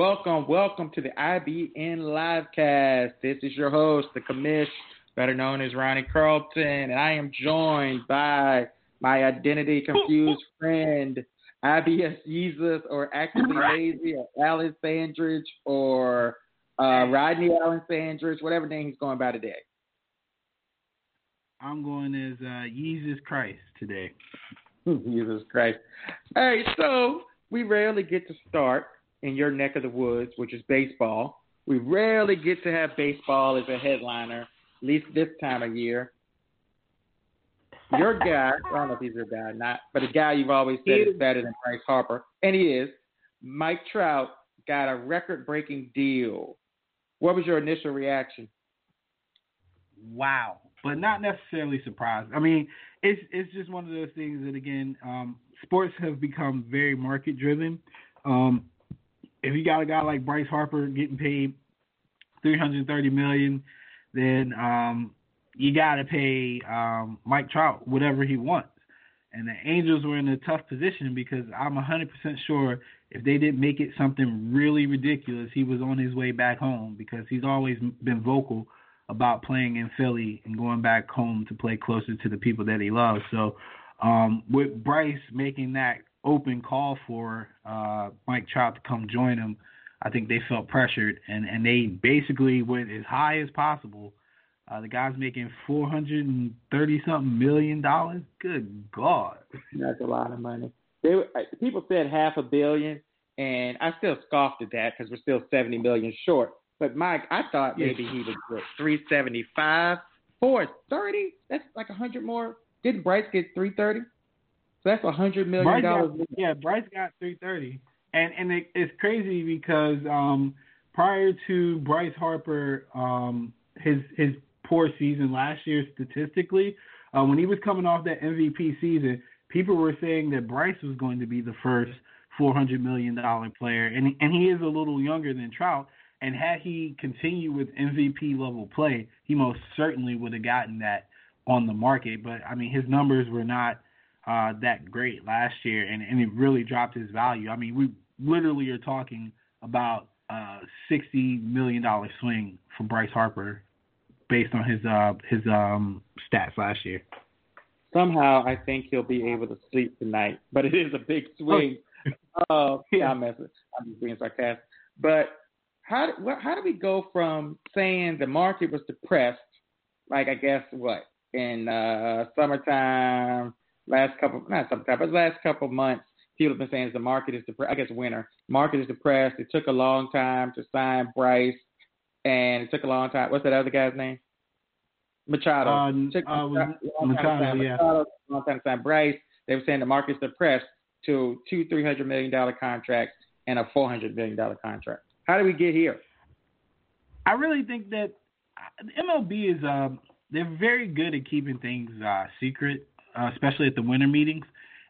Welcome, welcome to the IBN Livecast. This is your host, the commish, better known as Ronnie Carlton, and I am joined by my identity confused friend, IBS Jesus, or Actively Lazy, or Alan Sandridge, or uh, Rodney Allen Sandridge, whatever name he's going by today. I'm going as uh, Jesus Christ today. Jesus Christ. All right, so we rarely get to start in your neck of the woods, which is baseball. We rarely get to have baseball as a headliner, at least this time of year. Your guy, I don't know if he's your guy or not, but a guy you've always said is better than Bryce Harper, and he is. Mike Trout got a record breaking deal. What was your initial reaction? Wow. But not necessarily surprised. I mean, it's it's just one of those things that again, um, sports have become very market driven. Um, if you got a guy like Bryce Harper getting paid three hundred thirty million, then um, you got to pay um, Mike Trout whatever he wants. And the Angels were in a tough position because I'm 100% sure if they didn't make it something really ridiculous, he was on his way back home because he's always been vocal about playing in Philly and going back home to play closer to the people that he loves. So, um, with Bryce making that open call for uh, Mike Trout to come join them, I think they felt pressured and, and they basically went as high as possible. Uh, the guy's making four hundred and thirty something million dollars. Good God, that's a lot of money. They were, people said half a billion, and I still scoffed at that because we're still seventy million short. But Mike, I thought maybe he would get three seventy five, four thirty. That's like a hundred more. Didn't Bryce get three thirty? So that's a hundred million dollars. Yeah, Bryce got three thirty, and and it, it's crazy because um, prior to Bryce Harper, um, his his poor season last year statistically, uh, when he was coming off that MVP season, people were saying that Bryce was going to be the first four hundred million dollar player, and and he is a little younger than Trout. And had he continued with MVP level play, he most certainly would have gotten that on the market. But I mean, his numbers were not uh, that great last year, and, and it really dropped his value. I mean, we literally are talking about a sixty million dollar swing for Bryce Harper based on his uh, his um, stats last year. Somehow, I think he'll be able to sleep tonight, but it is a big swing. uh, yeah, I'm messing. I'm just being sarcastic. But how how do we go from saying the market was depressed, like I guess what in uh, summertime, last couple not summertime, but last couple months, people have been saying the market is depressed. I guess winter market is depressed. It took a long time to sign Bryce, and it took a long time. What's that other guy's name? Machado. Uh, took uh, Machado, yeah. Machado, long time to sign Bryce. They were saying the market's depressed to two three hundred million dollar contracts and a four hundred million dollar contract. How do we get here? I really think that the MLB is uh, they're very good at keeping things uh, secret, uh, especially at the winter meetings.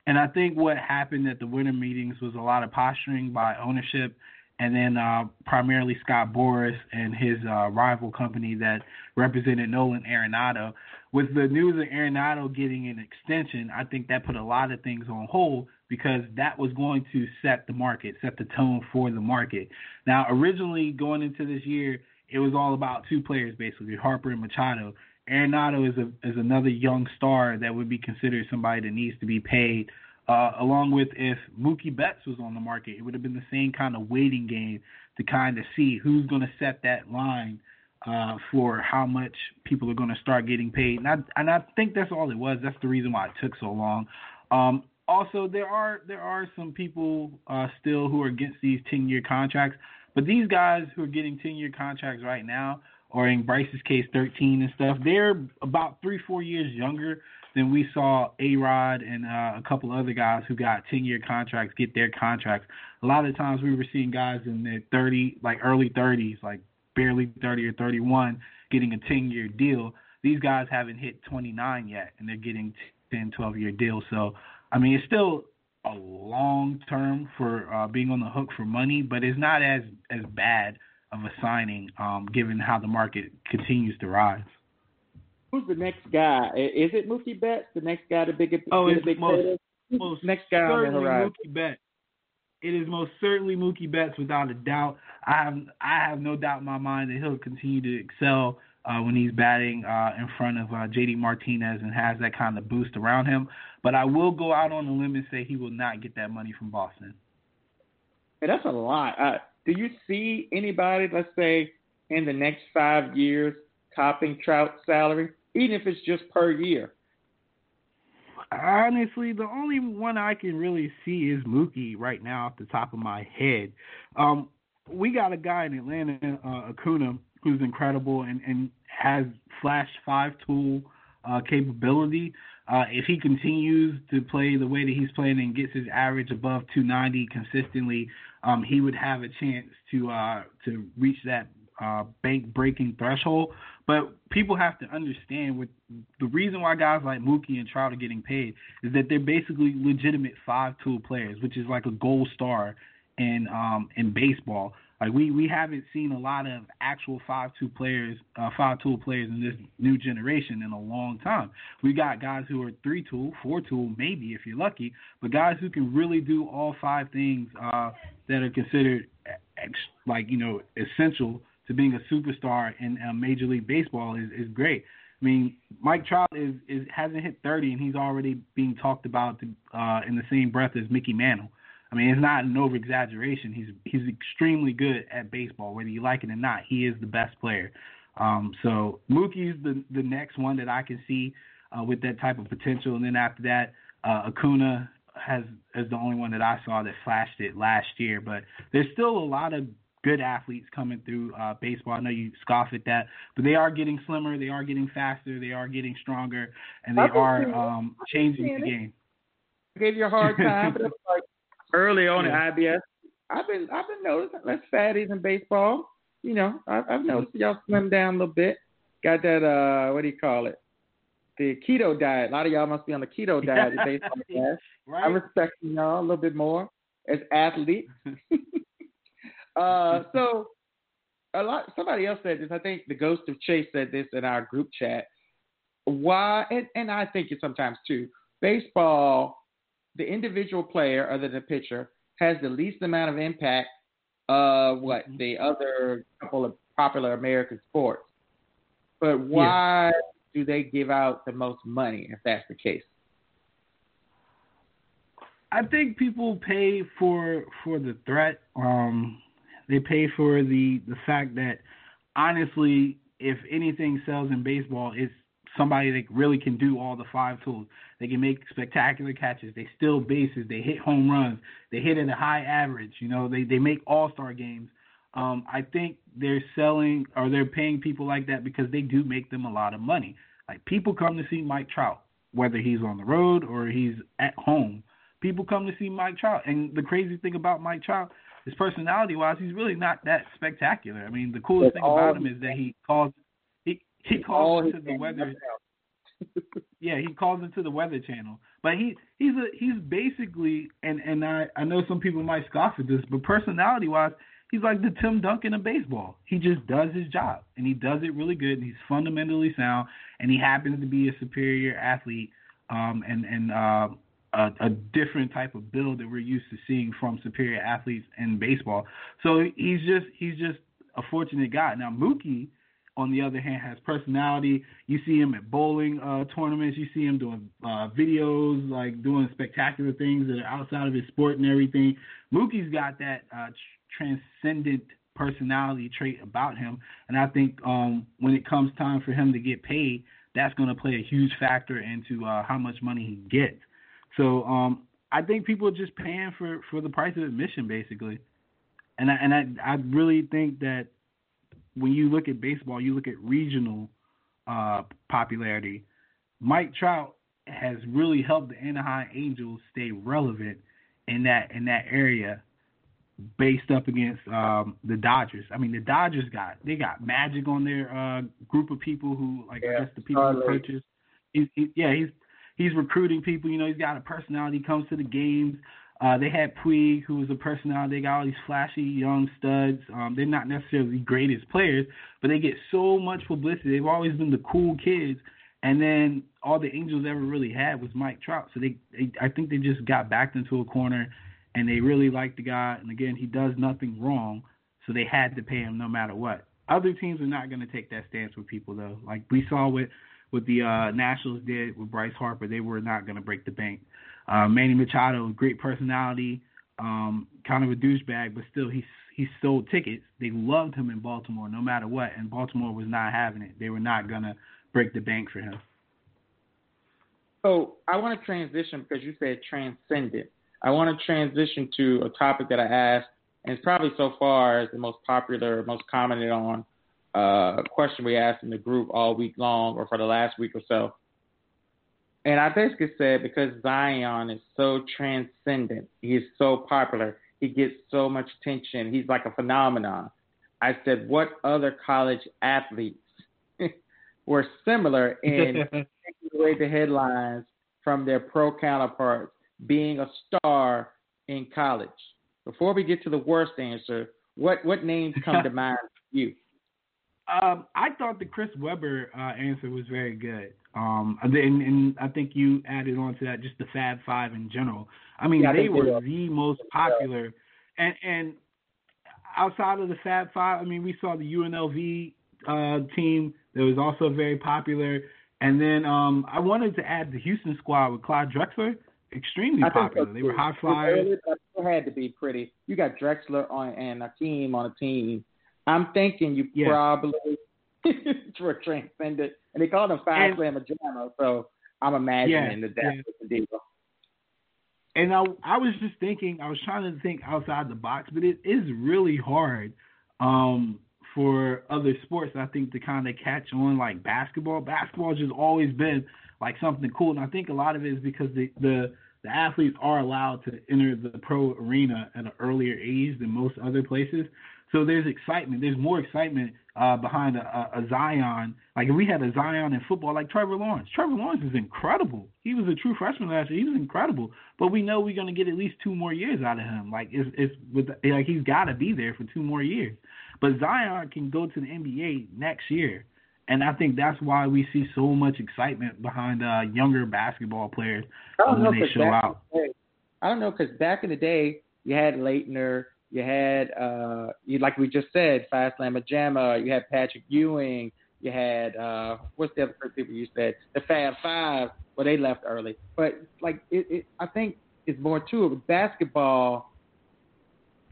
And I think what happened at the winter meetings was a lot of posturing by ownership, and then uh, primarily Scott Boras and his uh, rival company that represented Nolan Arenado. With the news of Arenado getting an extension, I think that put a lot of things on hold because that was going to set the market, set the tone for the market. Now, originally going into this year, it was all about two players basically, Harper and Machado. Arenado is a is another young star that would be considered somebody that needs to be paid. Uh, along with if Mookie Betts was on the market, it would have been the same kind of waiting game to kind of see who's going to set that line uh, for how much people are going to start getting paid. And I, and I think that's all it was. That's the reason why it took so long. Um, also there are there are some people uh, still who are against these ten year contracts, but these guys who are getting ten year contracts right now, or in Bryce's case thirteen and stuff, they're about three four years younger than we saw A Rod and uh, a couple other guys who got ten year contracts get their contracts. A lot of times we were seeing guys in their thirty like early thirties, like barely thirty or thirty one, getting a ten year deal. These guys haven't hit twenty nine yet, and they're getting 10, 12 year deals. So I mean, it's still a long term for uh, being on the hook for money, but it's not as as bad of a signing, um, given how the market continues to rise. Who's the next guy? Is it Mookie Betts? The next guy to big oh, it's big most, most next guy on the horizon? Mookie Betts. it is most certainly Mookie Betts without a doubt. I have I have no doubt in my mind that he'll continue to excel uh, when he's batting uh, in front of uh, JD Martinez and has that kind of boost around him. But I will go out on a limb and say he will not get that money from Boston. Hey, that's a lot. Uh, do you see anybody, let's say, in the next five years, topping Trout's salary, even if it's just per year? Honestly, the only one I can really see is Mookie right now off the top of my head. Um, we got a guy in Atlanta, uh, Acuna, who's incredible and, and has flash five tool uh, capability. Uh, if he continues to play the way that he's playing and gets his average above 290 consistently, um, he would have a chance to uh, to reach that uh, bank breaking threshold. But people have to understand what the reason why guys like Mookie and Trout are getting paid is that they're basically legitimate five tool players, which is like a gold star in um, in baseball. Like we we haven't seen a lot of actual five two players, uh, five tool players in this new generation in a long time. We got guys who are three tool, four tool, maybe if you're lucky, but guys who can really do all five things uh, that are considered ex- like you know essential to being a superstar in uh, Major League Baseball is is great. I mean, Mike Trout is, is hasn't hit 30 and he's already being talked about to, uh, in the same breath as Mickey Mantle. I mean, it's not an over exaggeration. He's he's extremely good at baseball, whether you like it or not. He is the best player. Um, so Mookie's the the next one that I can see uh, with that type of potential, and then after that, uh, Acuna has is the only one that I saw that flashed it last year. But there's still a lot of good athletes coming through uh, baseball. I know you scoff at that, but they are getting slimmer, they are getting faster, they are getting stronger, and they are um, changing the game. I gave you a hard time, but like early on yeah. at IBS. I've been I've been noticing less fatties in baseball. You know, I, I've noticed y'all slim down a little bit. Got that uh what do you call it? The keto diet. A lot of y'all must be on the keto diet on that. Right. I respect y'all a little bit more as athletes. uh so a lot somebody else said this. I think the ghost of Chase said this in our group chat. Why and, and I think it sometimes too. Baseball the individual player, other than the pitcher, has the least amount of impact of what mm-hmm. the other couple of popular American sports. But why yeah. do they give out the most money if that's the case? I think people pay for for the threat. Um, they pay for the the fact that honestly, if anything sells in baseball, it's somebody that really can do all the five tools. They can make spectacular catches. They steal bases. They hit home runs. They hit at a high average. You know, they they make all star games. Um, I think they're selling or they're paying people like that because they do make them a lot of money. Like people come to see Mike Trout, whether he's on the road or he's at home. People come to see Mike Trout, and the crazy thing about Mike Trout, his personality wise, he's really not that spectacular. I mean, the coolest thing about him is that he calls he he calls into the weather. Yeah, he calls into the Weather Channel. But he he's a he's basically and and I I know some people might scoff at this, but personality wise, he's like the Tim Duncan of baseball. He just does his job and he does it really good. And he's fundamentally sound and he happens to be a superior athlete um, and and uh, a, a different type of build that we're used to seeing from superior athletes in baseball. So he's just he's just a fortunate guy. Now Mookie on the other hand, has personality. You see him at bowling uh, tournaments. You see him doing uh, videos, like doing spectacular things that are outside of his sport and everything. Mookie's got that uh, transcendent personality trait about him, and I think um, when it comes time for him to get paid, that's going to play a huge factor into uh, how much money he gets. So um, I think people are just paying for for the price of admission, basically. And I, and I I really think that when you look at baseball, you look at regional uh, popularity. Mike Trout has really helped the Anaheim Angels stay relevant in that in that area, based up against um, the Dodgers. I mean, the Dodgers got they got Magic on their uh, group of people who like yeah, I guess the people who purchase. He's, he, yeah, he's he's recruiting people. You know, he's got a personality. He comes to the games. Uh, they had Puig, who was a personality. They got all these flashy young studs. Um, they're not necessarily the greatest players, but they get so much publicity. They've always been the cool kids. And then all the Angels ever really had was Mike Trout. So they, they I think they just got backed into a corner, and they really liked the guy. And again, he does nothing wrong, so they had to pay him no matter what. Other teams are not going to take that stance with people though. Like we saw with what the uh, Nationals did with Bryce Harper, they were not going to break the bank. Uh, Manny Machado, great personality, um, kind of a douchebag, but still he he sold tickets. They loved him in Baltimore no matter what, and Baltimore was not having it. They were not to break the bank for him. So I want to transition because you said transcendent. I want to transition to a topic that I asked, and it's probably so far as the most popular, most commented on uh, question we asked in the group all week long or for the last week or so. And I basically said because Zion is so transcendent, he is so popular, he gets so much attention, he's like a phenomenon. I said, what other college athletes were similar in taking away the headlines from their pro counterparts being a star in college? Before we get to the worst answer, what what names come to mind for you? Um, I thought the Chris Webber uh, answer was very good. Um, and, and, I think you added on to that just the Fab Five in general. I mean, yeah, they were the most popular, and and outside of the Fab Five, I mean, we saw the UNLV uh, team that was also very popular, and then um, I wanted to add the Houston squad with Clyde Drexler, extremely popular. So they were high flyers. It had to be pretty. You got Drexler on and a team on a team I'm thinking you yeah. probably were transcended, and they called him Five Slam so I'm imagining yeah, that that's yeah. the deal. And I, I was just thinking, I was trying to think outside the box, but it is really hard um, for other sports, I think, to kind of catch on like basketball. Basketball has just always been like something cool, and I think a lot of it is because the the the athletes are allowed to enter the pro arena at an earlier age than most other places. So there's excitement. There's more excitement uh, behind a, a, a Zion. Like if we had a Zion in football, like Trevor Lawrence. Trevor Lawrence is incredible. He was a true freshman last year. He was incredible. But we know we're gonna get at least two more years out of him. Like it's it's with like he's got to be there for two more years. But Zion can go to the NBA next year. And I think that's why we see so much excitement behind uh, younger basketball players when they show out. The I don't know because back in the day, you had Laettner, you had, uh, you like we just said, Phi Slama Jama. You had Patrick Ewing. You had uh, what's the other people you said? The Fab Five. Well, they left early, but like it, it I think it's more to it. With basketball,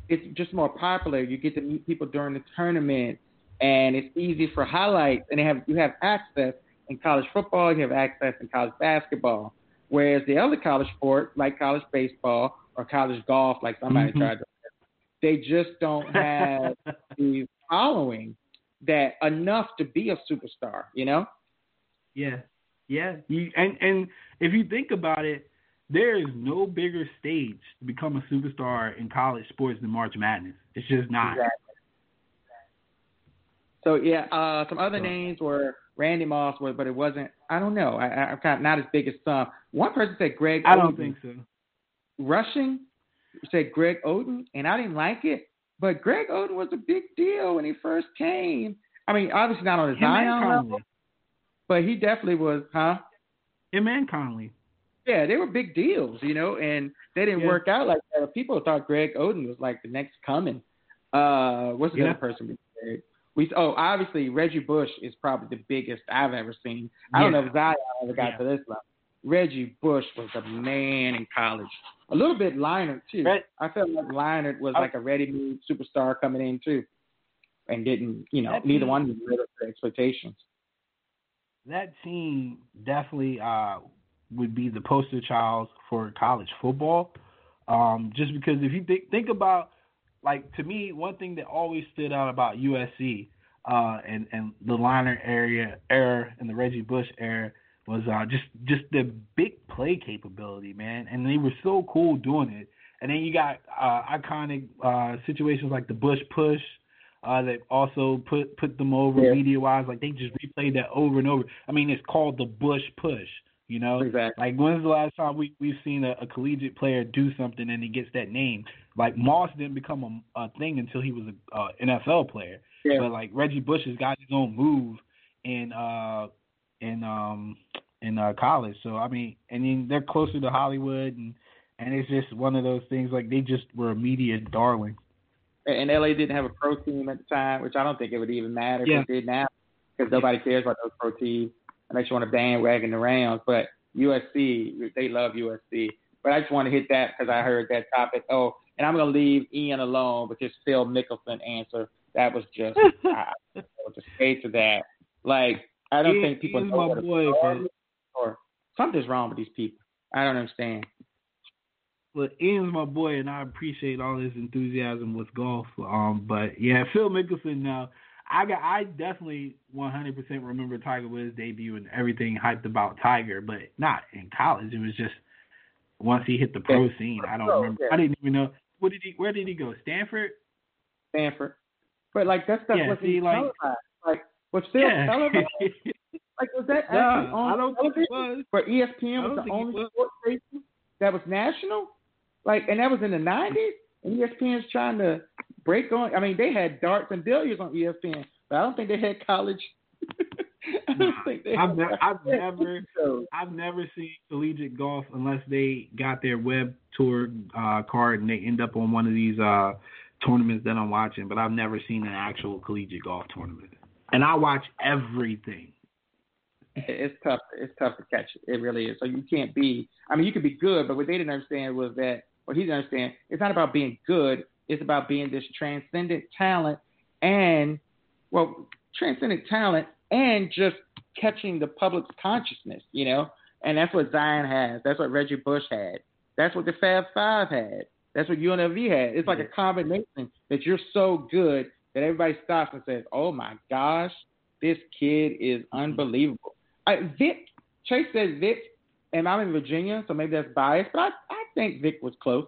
it's just more popular. You get to meet people during the tournament, and it's easy for highlights. And they have you have access in college football. You have access in college basketball. Whereas the other college sports, like college baseball or college golf, like somebody mm-hmm. tried to they just don't have the following that enough to be a superstar, you know? Yeah. Yeah. You and and if you think about it, there is no bigger stage to become a superstar in college sports than March Madness. It's just not. Exactly. So yeah, uh, some other so. names were Randy Moss, was, but it wasn't. I don't know. I, I'm kind of not as big as some. One person said Greg. I don't Oden. think so. Rushing said Greg Oden, and I didn't like it. But Greg Oden was a big deal when he first came. I mean, obviously not on his Zion level, but he definitely was, huh? Him and Conley. Yeah, they were big deals, you know, and they didn't yeah. work out like that. People thought Greg Oden was like the next coming. Uh, what's the yeah. other person we said? We oh, obviously Reggie Bush is probably the biggest I've ever seen. I yeah. don't know if Zion ever got to this level. Reggie Bush was a man in college. A little bit Leinart too. I felt like Leinart was like a ready-made superstar coming in too, and didn't you know neither team, one lived up to expectations. That team definitely uh, would be the poster child for college football. Um, just because if you think think about like to me, one thing that always stood out about USC uh, and and the Leinart area era and the Reggie Bush era was uh, just just the big play capability, man, and they were so cool doing it. And then you got uh, iconic uh, situations like the Bush push uh, that also put put them over yeah. media wise. Like they just replayed that over and over. I mean, it's called the Bush push. You know, exactly. like when's the last time we we've seen a, a collegiate player do something and he gets that name? Like Moss didn't become a, a thing until he was a uh, NFL player. Yeah. But like Reggie Bush has got his own move, and uh, in um in uh, college. So I mean, and then they're closer to Hollywood, and and it's just one of those things like they just were a media darling. And LA didn't have a pro team at the time, which I don't think it would even matter yeah. if it did now, because nobody cares about those pro teams unless you want to bandwagon Rams. But USC, they love USC. But I just want to hit that because I heard that topic. Oh, and I'm going to leave Ian alone with his Phil Mickelson answer. That was just I, was just say to that. Like I don't Ian, think people know my boy, but... or something's wrong with these people. I don't understand. Well, Ian's my boy, and I appreciate all his enthusiasm with golf. Um, but yeah, Phil Mickelson. Now, I got, I definitely 100% remember Tiger Woods' debut and everything hyped about Tiger, but not in college. It was just once he hit the pro scene. I don't remember. I didn't even know. What did he? Where did he go? Stanford. Stanford. But like that stuff yeah, wasn't see, like. Like was still yeah. televised. like was that actually on I don't television? think it was. Where ESPN was the only was. sports station that was national? Like and that was in the nineties? And ESPN's trying to break on I mean, they had darts and billiards on ESPN, but I don't think they had college I don't think they I've, ne- I've never. I've never seen collegiate golf unless they got their web tour uh, card and they end up on one of these uh, tournaments that I'm watching. But I've never seen an actual collegiate golf tournament, and I watch everything. It's tough. It's tough to catch it. It really is. So you can't be. I mean, you could be good, but what they didn't understand was that, what he didn't understand, it's not about being good. It's about being this transcendent talent and, well, transcendent talent and just catching the public's consciousness, you know? And that's what Zion has. That's what Reggie Bush had. That's what the Fab Five had. That's what UNLV had. It's like a combination that you're so good that everybody stops and says, "Oh my gosh, this kid is unbelievable." I, Vick Chase said Vick, and I'm in Virginia, so maybe that's biased, but I, I think Vick was close.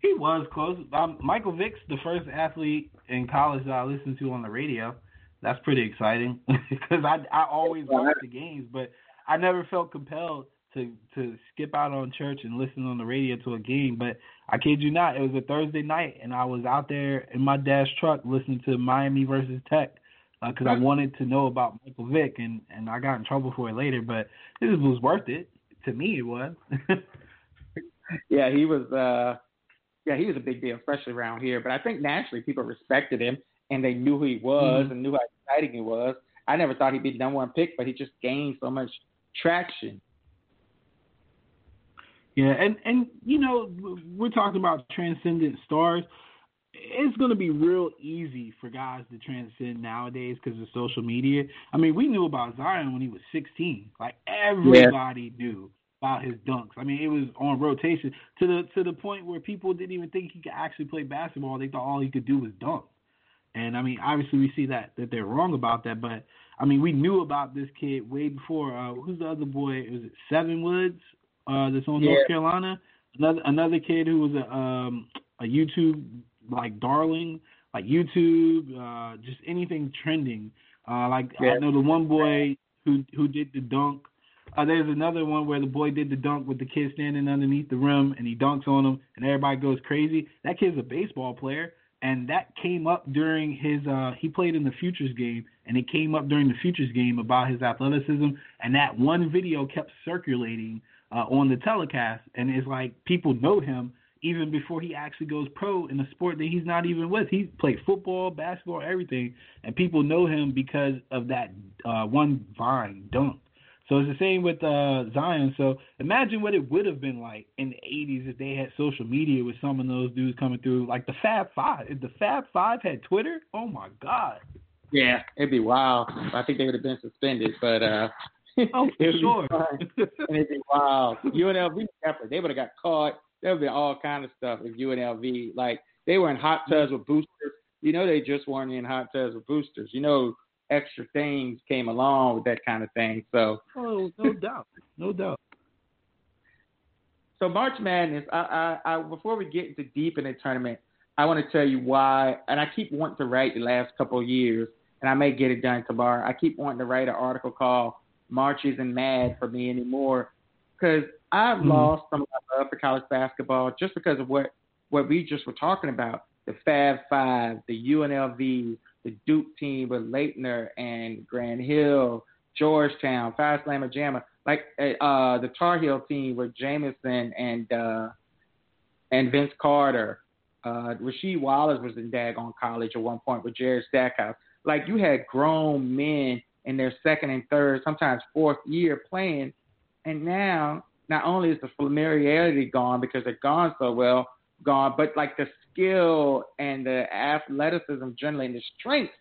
He was close. Um, Michael Vick's the first athlete in college that I listened to on the radio. That's pretty exciting because I I always watch the games, but I never felt compelled to to skip out on church and listen on the radio to a game. But I kid you not, it was a Thursday night, and I was out there in my dad's truck listening to Miami versus Tech because uh, I wanted to know about Michael Vick, and and I got in trouble for it later, but it was worth it to me. It was. yeah, he was. uh Yeah, he was a big deal, especially around here. But I think nationally, people respected him and they knew who he was mm-hmm. and knew how exciting he was. I never thought he'd be the number one pick, but he just gained so much traction. Yeah, and and you know we're talking about transcendent stars. It's going to be real easy for guys to transcend nowadays because of social media. I mean, we knew about Zion when he was 16. Like everybody yeah. knew about his dunks. I mean, it was on rotation to the to the point where people didn't even think he could actually play basketball. They thought all he could do was dunk. And I mean, obviously we see that that they're wrong about that, but I mean, we knew about this kid way before. Uh, who's the other boy? Was it Seven Woods? Uh, that's on yeah. North Carolina. Another another kid who was a um a YouTube like darling, like YouTube, uh, just anything trending. Uh, like yeah. I know the one boy who who did the dunk. Uh, there's another one where the boy did the dunk with the kid standing underneath the rim and he dunks on him and everybody goes crazy. That kid's a baseball player and that came up during his uh he played in the futures game and it came up during the futures game about his athleticism and that one video kept circulating uh on the telecast and it's like people know him even before he actually goes pro in a sport that he's not even with he played football basketball everything and people know him because of that uh one vine dunk so it's the same with uh, Zion. So imagine what it would have been like in the 80s if they had social media with some of those dudes coming through, like the Fab Five. If the Fab Five had Twitter, oh my God. Yeah, it'd be wild. I think they would have been suspended, but uh, oh, for sure. and it'd be wild. UNLV definitely they would have got caught. There would be all kind of stuff if UNLV like they were in hot tubs with boosters. You know, they just weren't in hot tubs with boosters. You know, extra things came along with that kind of thing. So, oh, no doubt, no doubt. So March Madness, I, I, I, before we get into deep in the tournament, I want to tell you why, and I keep wanting to write the last couple of years, and I may get it done tomorrow. I keep wanting to write an article called "March Isn't Mad for Me Anymore," because I've mm-hmm. lost some of my love for college basketball just because of what what we just were talking about: the Fab Five, the UNLV, the Duke team with Laettner and Grant Hill, Georgetown, Fast Slamma Jamma. like uh, the Tar Heel team with Jamison and uh, and Vince Carter. Uh, Rasheed Wallace was in daggone college at one point with Jared Stackhouse. Like you had grown men in their second and third, sometimes fourth year playing, and now not only is the familiarity gone because they're gone so well, gone, but like the skill and the athleticism generally and the strength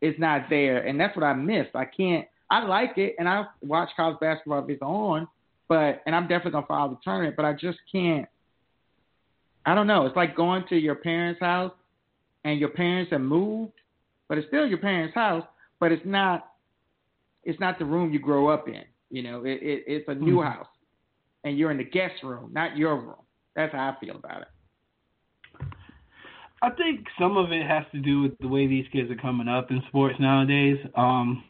is not there, and that's what I missed. I can't. I like it, and I watch college basketball if it's on, but and I'm definitely gonna follow the tournament, but I just can't. I don't know. It's like going to your parents' house, and your parents have moved, but it's still your parents' house, but it's not. It's not the room you grow up in. You know, it, it it's a new mm-hmm. house, and you're in the guest room, not your room. That's how I feel about it. I think some of it has to do with the way these kids are coming up in sports nowadays. Um,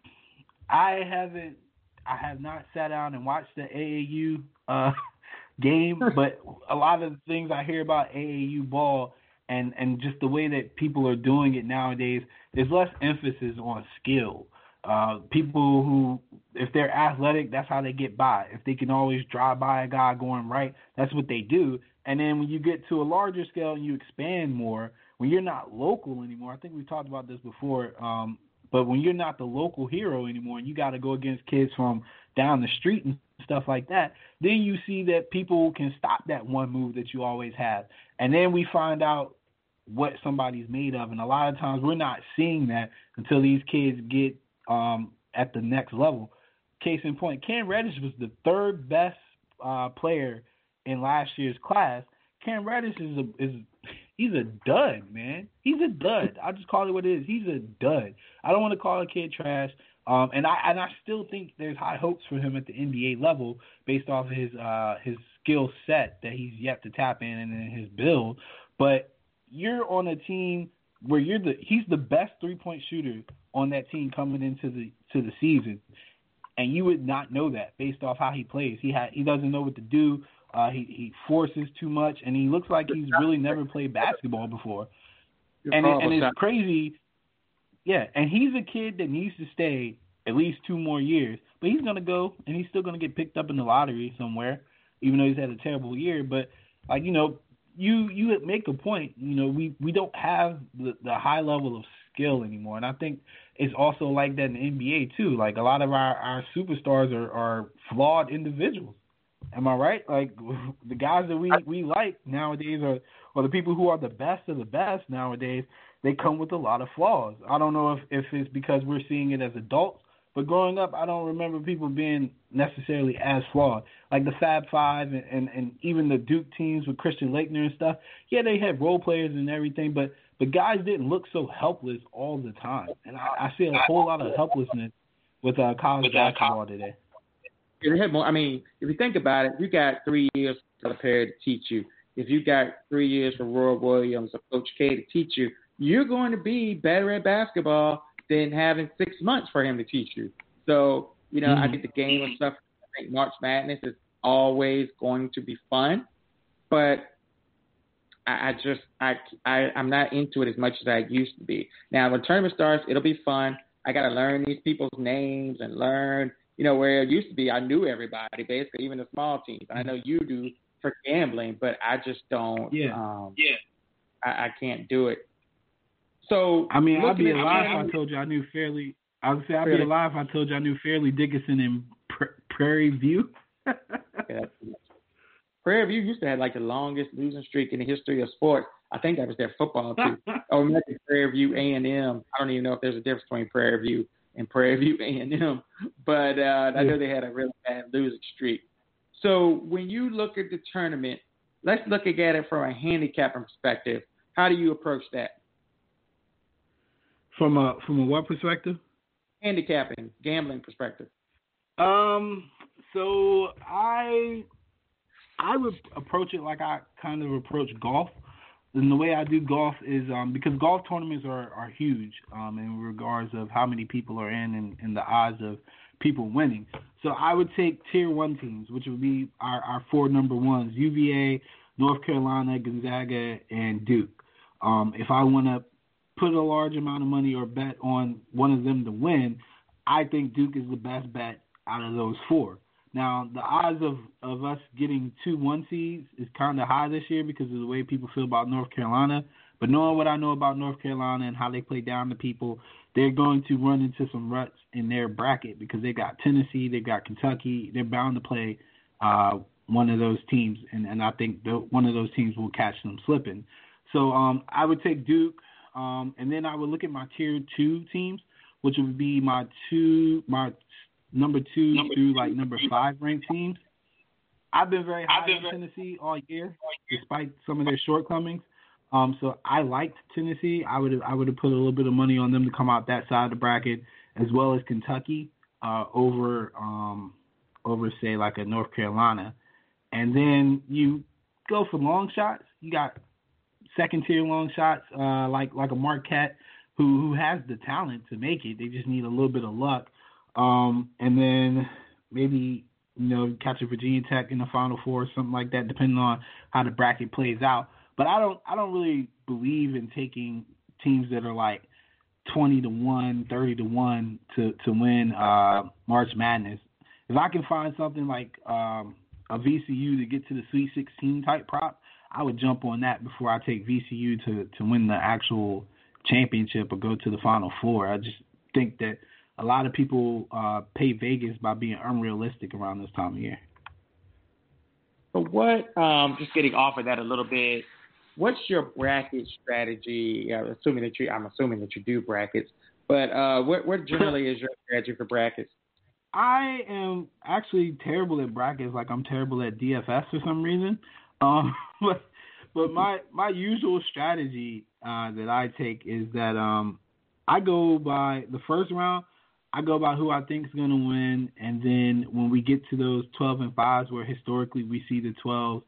I haven't, I have not sat down and watched the AAU uh, game, but a lot of the things I hear about AAU ball and and just the way that people are doing it nowadays, there's less emphasis on skill. Uh, people who, if they're athletic, that's how they get by. If they can always drive by a guy going right, that's what they do. And then when you get to a larger scale and you expand more, when you're not local anymore, I think we talked about this before. Um, but when you're not the local hero anymore, and you got to go against kids from down the street and stuff like that, then you see that people can stop that one move that you always have, and then we find out what somebody's made of. And a lot of times we're not seeing that until these kids get um, at the next level. Case in point, Cam Reddish was the third best uh, player in last year's class. Cam Reddish is a, is he's a dud, man. He's a dud. I'll just call it what it is. He's a dud. I don't want to call a kid trash. Um, and I and I still think there's high hopes for him at the NBA level based off his uh, his skill set that he's yet to tap in and his build. But you're on a team where you're the he's the best three point shooter on that team coming into the to the season, and you would not know that based off how he plays. He had he doesn't know what to do. Uh, he he forces too much, and he looks like he's really never played basketball before. and it, and it's crazy. Yeah, and he's a kid that needs to stay at least two more years. But he's gonna go, and he's still gonna get picked up in the lottery somewhere, even though he's had a terrible year. But like you know, you you make a point. You know, we we don't have the the high level of skill anymore, and I think it's also like that in the NBA too. Like a lot of our our superstars are are flawed individuals. Am I right? Like the guys that we we like nowadays are, or the people who are the best of the best nowadays. They come with a lot of flaws. I don't know if if it's because we're seeing it as adults, but growing up, I don't remember people being necessarily as flawed. Like the Fab Five and and, and even the Duke teams with Christian Laettner and stuff. Yeah, they had role players and everything, but but guys didn't look so helpless all the time. And I, I see a whole lot of helplessness with uh, college with, basketball today they had more. I mean, if you think about it, you got three years to prepare to teach you. If you got three years for Roy Williams or Coach K to teach you, you're going to be better at basketball than having six months for him to teach you. So, you know, mm-hmm. I think the game and stuff. I think March Madness is always going to be fun, but I, I just I, I I'm not into it as much as I used to be. Now, when tournament starts, it'll be fun. I got to learn these people's names and learn you know, where it used to be, I knew everybody, basically, even the small teams. I know you do for gambling, but I just don't. Yeah. Um, yeah. I, I can't do it. So I mean, I'd be alive if I told you I knew fairly. I would say I'd be alive if I told you I knew Fairleigh Dickinson in Prairie View. yeah, Prairie View used to have like the longest losing streak in the history of sports. I think that was their football too. oh, maybe Prairie View A and M. I don't even know if there's a difference between Prairie View and Prairie View A&M, but uh, I know they had a really bad losing streak. So when you look at the tournament, let's look at it from a handicapping perspective. How do you approach that? From a from a what perspective? Handicapping, gambling perspective. Um. So I I would approach it like I kind of approach golf. And the way I do golf is um, because golf tournaments are, are huge um, in regards of how many people are in and, and the odds of people winning. So I would take tier one teams, which would be our, our four number ones: UVA, North Carolina, Gonzaga, and Duke. Um, if I want to put a large amount of money or bet on one of them to win, I think Duke is the best bet out of those four. Now the odds of of us getting two one seeds is kind of high this year because of the way people feel about North Carolina. But knowing what I know about North Carolina and how they play down to people, they're going to run into some ruts in their bracket because they got Tennessee, they got Kentucky. They're bound to play uh, one of those teams, and, and I think the, one of those teams will catch them slipping. So um, I would take Duke, um, and then I would look at my tier two teams, which would be my two, my number two number through like number five ranked teams. I've been very high on Tennessee all year, despite some of their shortcomings. Um, so I liked Tennessee. I would I would have put a little bit of money on them to come out that side of the bracket, as well as Kentucky uh, over um, over say like a North Carolina, and then you go for long shots. You got second tier long shots uh, like like a Marquette who who has the talent to make it. They just need a little bit of luck, um, and then maybe you know catch a Virginia Tech in the Final Four or something like that, depending on how the bracket plays out. But I don't I don't really believe in taking teams that are like 20 to 1, 30 to 1 to to win uh, March Madness. If I can find something like um, a VCU to get to the Sweet 16 type prop, I would jump on that before I take VCU to to win the actual championship or go to the Final Four. I just think that a lot of people uh, pay Vegas by being unrealistic around this time of year. But what, um, just getting off of that a little bit, what's your bracket strategy? Uh, assuming that you, I'm assuming that you do brackets, but uh, what what generally is your strategy for brackets? I am actually terrible at brackets. Like I'm terrible at DFS for some reason. Um, but but my my usual strategy uh, that I take is that um, I go by the first round. I go by who I think is going to win, and then when we get to those 12 and fives, where historically we see the 12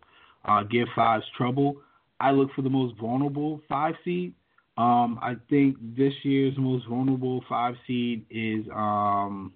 uh, give fives trouble, I look for the most vulnerable five seed. Um, I think this year's most vulnerable five seed is um,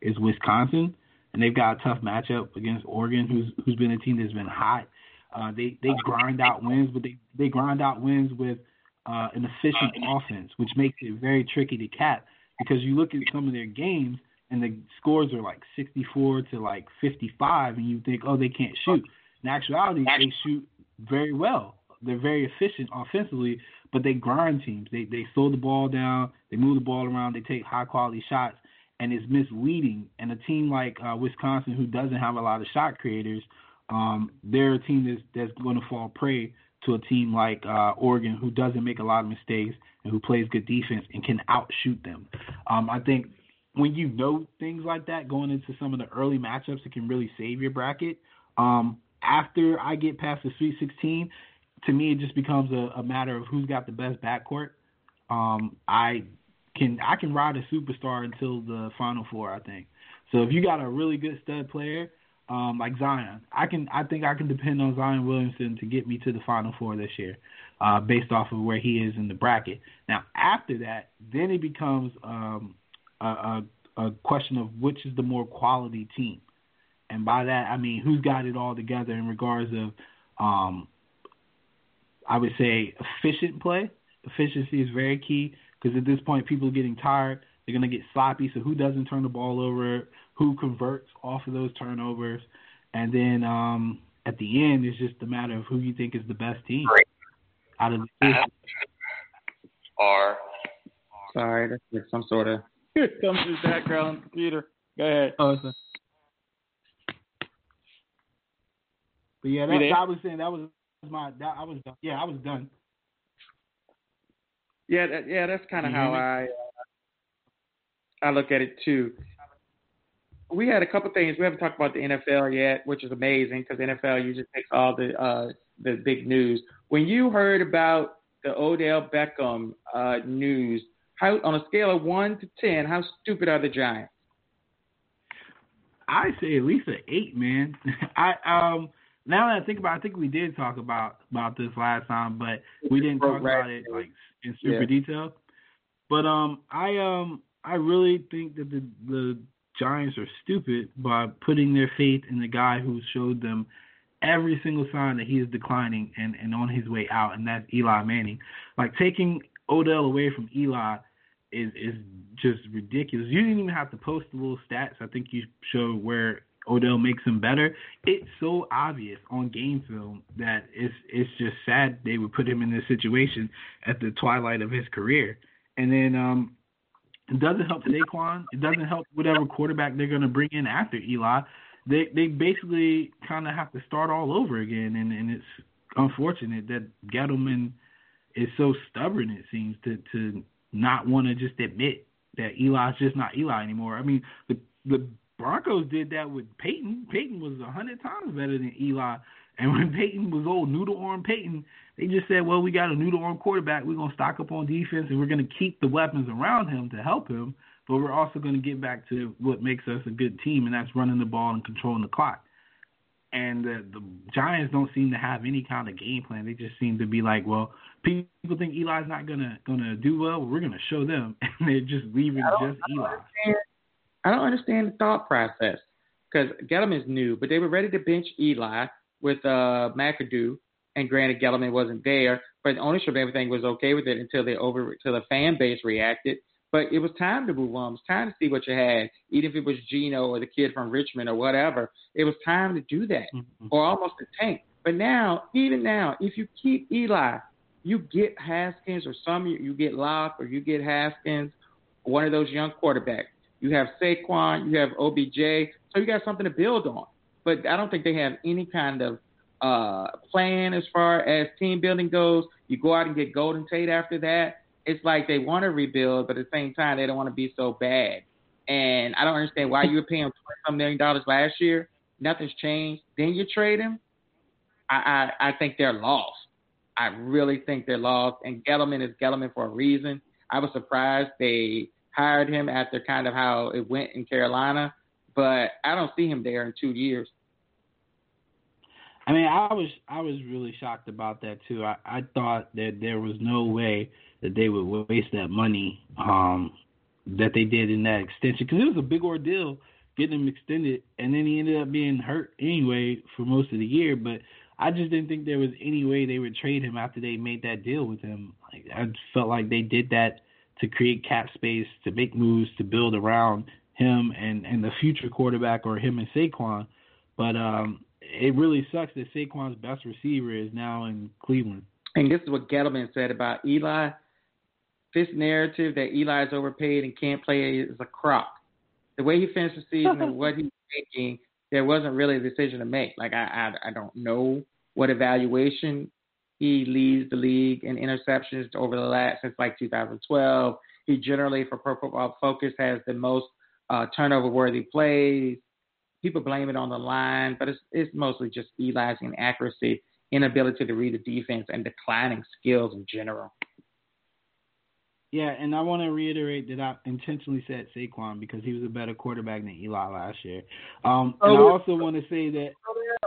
is Wisconsin, and they've got a tough matchup against Oregon, who's who's been a team that's been hot. Uh, they they grind out wins, but they they grind out wins with uh, an efficient offense, which makes it very tricky to cap because you look at some of their games and the scores are like 64 to like 55, and you think, oh, they can't shoot. In actuality, they shoot very well. They're very efficient offensively, but they grind teams. They they slow the ball down, they move the ball around, they take high quality shots, and it's misleading. And a team like uh, Wisconsin, who doesn't have a lot of shot creators, um, they're a team that's that's going to fall prey to a team like uh, Oregon, who doesn't make a lot of mistakes who plays good defense and can outshoot them. Um, I think when you know things like that going into some of the early matchups, it can really save your bracket. Um, after I get past the Sweet 16, to me it just becomes a, a matter of who's got the best backcourt. Um, I can I can ride a superstar until the Final Four. I think so. If you got a really good stud player um, like Zion, I can I think I can depend on Zion Williamson to get me to the Final Four this year, uh, based off of where he is in the bracket. Now after that, then it becomes um, a, a, a question of which is the more quality team, and by that I mean who's got it all together in regards of um, I would say efficient play. Efficiency is very key because at this point people are getting tired. They're going to get sloppy. So who doesn't turn the ball over? Who converts off of those turnovers? And then um, at the end, it's just a matter of who you think is the best team Great. Out of the two. Are sorry, that's like some sort of here comes his background on the computer. Go ahead. Oh, it's a, but yeah, that, I was saying that was my that I was done. Yeah, I was done. Yeah, that, yeah, that's kind of how I uh, I look at it too. We had a couple things. We haven't talked about the NFL yet, which is amazing because NFL usually takes all the uh, the big news. When you heard about the Odell Beckham uh, news, how on a scale of one to ten, how stupid are the Giants? I say at least an eight, man. I um now that I think about, it, I think we did talk about about this last time, but we didn't talk about it like in super yeah. detail. But um, I um, I really think that the the Giants are stupid by putting their faith in the guy who showed them every single sign that he is declining and, and on his way out, and that's Eli Manning. Like taking Odell away from Eli is is just ridiculous. You didn't even have to post the little stats. I think you showed where Odell makes him better. It's so obvious on game film that it's it's just sad they would put him in this situation at the twilight of his career. And then um it doesn't help Saquon. It doesn't help whatever quarterback they're going to bring in after Eli. They they basically kind of have to start all over again, and and it's unfortunate that Gettleman is so stubborn. It seems to to not want to just admit that Eli's just not Eli anymore. I mean, the the Broncos did that with Peyton. Peyton was a hundred times better than Eli. And when Peyton was old, noodle arm Peyton, they just said, "Well, we got a noodle arm quarterback. We're gonna stock up on defense, and we're gonna keep the weapons around him to help him. But we're also gonna get back to what makes us a good team, and that's running the ball and controlling the clock." And the, the Giants don't seem to have any kind of game plan. They just seem to be like, "Well, people think Eli's not gonna gonna do well. well we're gonna show them," and they're just leaving just Eli. Understand. I don't understand the thought process because Gettleman is new, but they were ready to bench Eli with uh, McAdoo, and granted Gettleman wasn't there, but the ownership of everything was okay with it until they over until the fan base reacted. But it was time to move on. It was time to see what you had, even if it was Geno or the kid from Richmond or whatever. It was time to do that, mm-hmm. or almost a tank. But now, even now, if you keep Eli, you get Haskins or some you, you get Lock or you get Haskins, one of those young quarterbacks. You have Saquon, you have OBJ, so you got something to build on. But I don't think they have any kind of uh, plan as far as team building goes. You go out and get Golden Tate after that. It's like they want to rebuild, but at the same time they don't want to be so bad. And I don't understand why you were paying twenty some million dollars last year. Nothing's changed. Then you trade him. I, I I think they're lost. I really think they're lost. And Gettleman is Gettleman for a reason. I was surprised they hired him after kind of how it went in Carolina, but I don't see him there in two years. I mean, I was I was really shocked about that too. I, I thought that there was no way that they would waste that money um, that they did in that extension because it was a big ordeal getting him extended, and then he ended up being hurt anyway for most of the year. But I just didn't think there was any way they would trade him after they made that deal with him. Like I felt like they did that to create cap space, to make moves, to build around him and and the future quarterback or him and Saquon. But um, it really sucks that Saquon's best receiver is now in Cleveland. And this is what Gettleman said about Eli. This narrative that Eli is overpaid and can't play is a crock. The way he finished the season and what he's making, there wasn't really a decision to make. Like I, I, I don't know what evaluation he leads the league in interceptions over the last since like 2012. He generally, for Pro Football Focus, has the most uh, turnover-worthy plays. People blame it on the line, but it's it's mostly just Eli's inaccuracy, inability to read the defense, and declining skills in general. Yeah, and I want to reiterate that I intentionally said Saquon because he was a better quarterback than Eli last year. Um, and oh, I also want to say that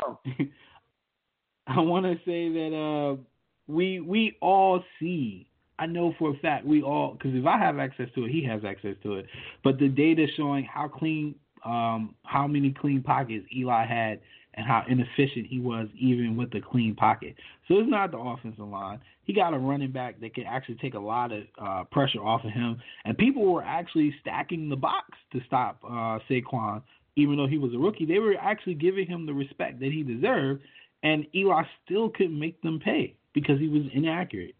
oh, I want to say that uh, we we all see. I know for a fact we all because if I have access to it, he has access to it. But the data showing how clean, um, how many clean pockets Eli had, and how inefficient he was even with the clean pocket. So it's not the offensive line. He got a running back that can actually take a lot of uh, pressure off of him, and people were actually stacking the box to stop uh, Saquon, even though he was a rookie. They were actually giving him the respect that he deserved and Eli still couldn't make them pay because he was inaccurate.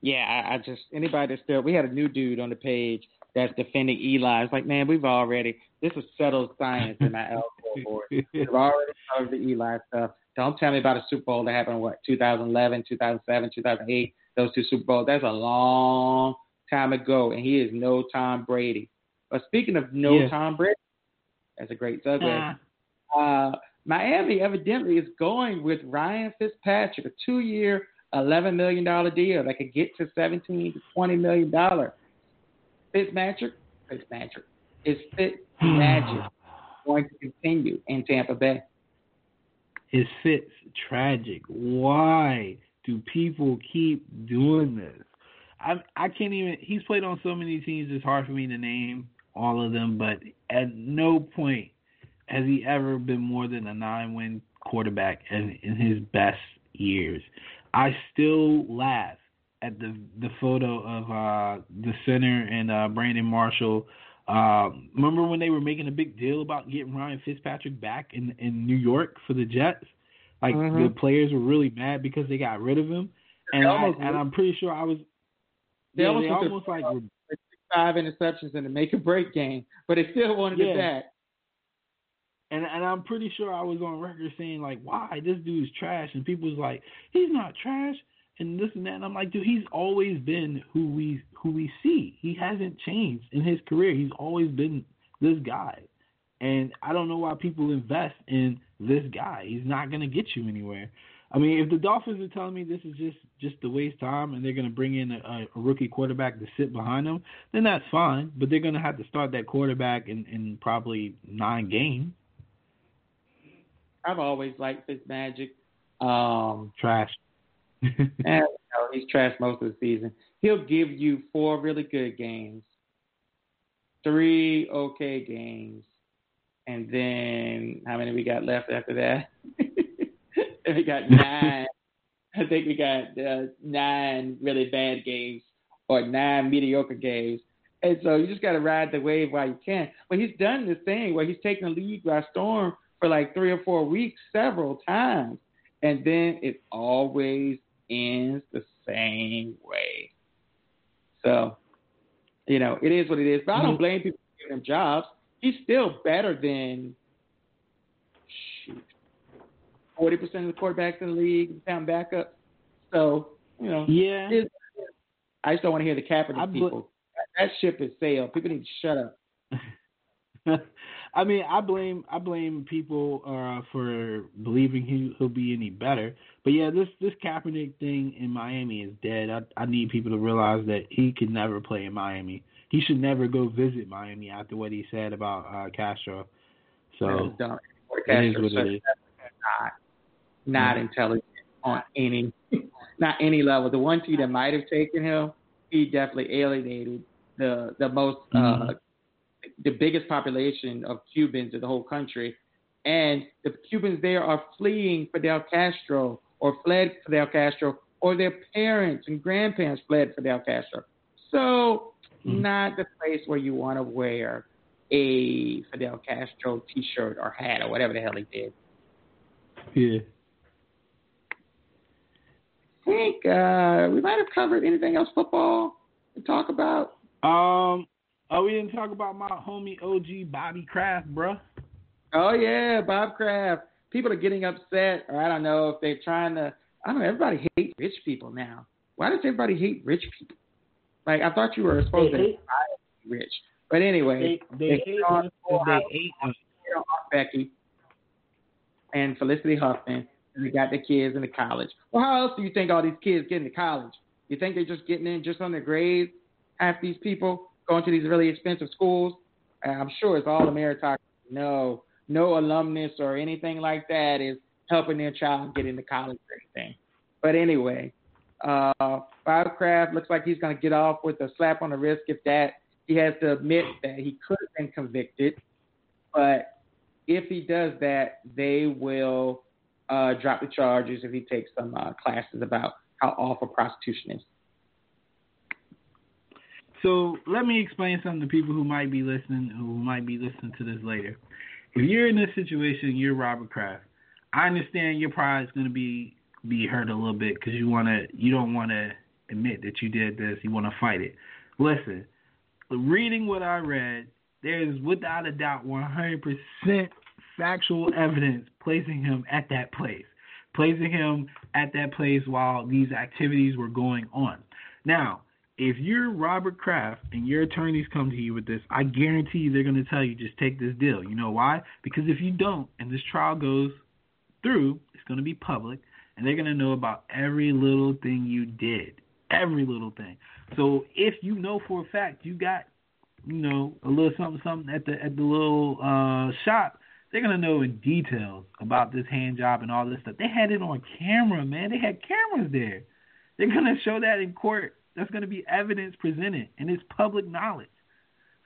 Yeah, I, I just anybody that's still we had a new dude on the page that's defending Eli. It's like, man, we've already this is settled science in my elbow board. We've already covered the Eli stuff. Don't tell me about a Super Bowl that happened what 2011, 2007, 2008. Those two Super Bowls. That's a long time ago, and he is no Tom Brady. But speaking of no yeah. Tom Brady, that's a great segue. Uh, uh, Miami evidently is going with Ryan Fitzpatrick, a two-year, $11 million deal that could get to 17 to $20 million. Fitzmagic, Fitzmagic, is Fitzmagic hmm. going to continue in Tampa Bay? Is Fitz tragic? Why do people keep doing this? I I can't even. He's played on so many teams. It's hard for me to name all of them. But at no point has he ever been more than a nine win quarterback in, in his best years? I still laugh at the the photo of uh, the center and uh, Brandon Marshall Um, remember when they were making a big deal about getting Ryan Fitzpatrick back in in New York for the Jets? Like mm-hmm. the players were really mad because they got rid of him, and I, and I'm pretty sure I was. They yeah, almost, they almost like five interceptions in the make or break game, but they still wanted yeah. it back. And and I'm pretty sure I was on record saying like, why this dude's trash, and people was like, he's not trash, and this and that. And I'm like, dude, he's always been who we who we see. He hasn't changed in his career. He's always been this guy. And I don't know why people invest in this guy. He's not going to get you anywhere. I mean, if the Dolphins are telling me this is just just to waste time and they're going to bring in a, a rookie quarterback to sit behind them, then that's fine. But they're going to have to start that quarterback in, in probably nine games. I've always liked Fitzmagic. Um, trash. And, you know, he's trash most of the season. He'll give you four really good games, three okay games, and then how many we got left after that? we got nine. I think we got uh, nine really bad games or nine mediocre games. And so you just got to ride the wave while you can. But he's done this thing where he's taken the lead by storm for like three or four weeks several times. And then it always ends the same way. So, you know, it is what it is. But I don't mm-hmm. blame people for giving him jobs he's still better than shoot forty percent of the quarterbacks in the league found backup. So you know, yeah. I just don't want to hear the Kaepernick bl- people. That ship is sailed. People need to shut up. I mean, I blame I blame people uh, for believing he he'll be any better. But yeah, this this Kaepernick thing in Miami is dead. I I need people to realize that he could never play in Miami he should never go visit Miami after what he said about uh, Castro. So it is what it is. Not, not yeah. intelligent on any, not any level. The one team that might have taken him, he definitely alienated the the most, uh, mm-hmm. uh, the biggest population of Cubans in the whole country, and the Cubans there are fleeing Fidel Castro or fled Fidel Castro, or their parents and grandparents fled Fidel Castro. So mm-hmm. not the place where you want to wear a Fidel Castro T-shirt or hat or whatever the hell he did. Yeah. I think uh, we might have covered anything else football to talk about. Um, oh, we didn't talk about my homie OG Bobby Kraft, bro. Oh yeah, Bob Kraft. People are getting upset, or I don't know if they're trying to. I don't know. Everybody hates rich people now. Why does everybody hate rich people? Like I thought you were supposed they to be rich, but anyway, they, they, they hate on, they hate on Becky and Felicity Huffman, and they got the kids in the college. Well, how else do you think all these kids get into college? You think they're just getting in just on their grades? Half these people going to these really expensive schools. I'm sure it's all the meritocracy. No, no alumnus or anything like that is helping their child get into college or anything. But anyway, uh, Bob Kraft looks like he's going to get off with a slap on the wrist if that he has to admit that he could have been convicted. But if he does that, they will uh, drop the charges if he takes some uh, classes about how awful prostitution is. So let me explain something to people who might be listening, who might be listening to this later. If you're in this situation, you're Robert Kraft. I understand your pride is going to be be hurt a little bit because you want to you don't want to admit that you did this. You want to fight it. Listen, reading what I read, there's without a doubt 100% factual evidence placing him at that place, placing him at that place while these activities were going on. Now, if you're Robert Kraft and your attorneys come to you with this, I guarantee you they're going to tell you just take this deal. You know why? Because if you don't and this trial goes through, it's going to be public and they're gonna know about every little thing you did, every little thing. So if you know for a fact you got, you know, a little something something at the at the little uh, shop, they're gonna know in details about this hand job and all this stuff. They had it on camera, man. They had cameras there. They're gonna show that in court. That's gonna be evidence presented, and it's public knowledge.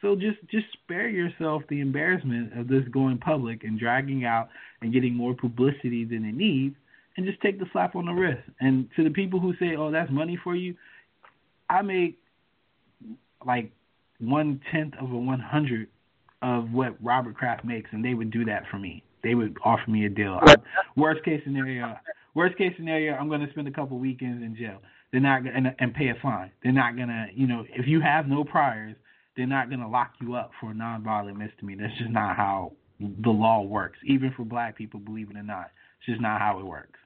So just just spare yourself the embarrassment of this going public and dragging out and getting more publicity than it needs and just take the slap on the wrist. And to the people who say, "Oh, that's money for you," I make like one tenth of a one hundred of what Robert Kraft makes, and they would do that for me. They would offer me a deal. Worst case scenario, worst case scenario, I'm going to spend a couple weekends in jail. They're not and, and pay a fine. They're not gonna, you know, if you have no priors, they're not gonna lock you up for a nonviolent misdemeanor. That's just not how the law works. Even for black people, believe it or not, it's just not how it works.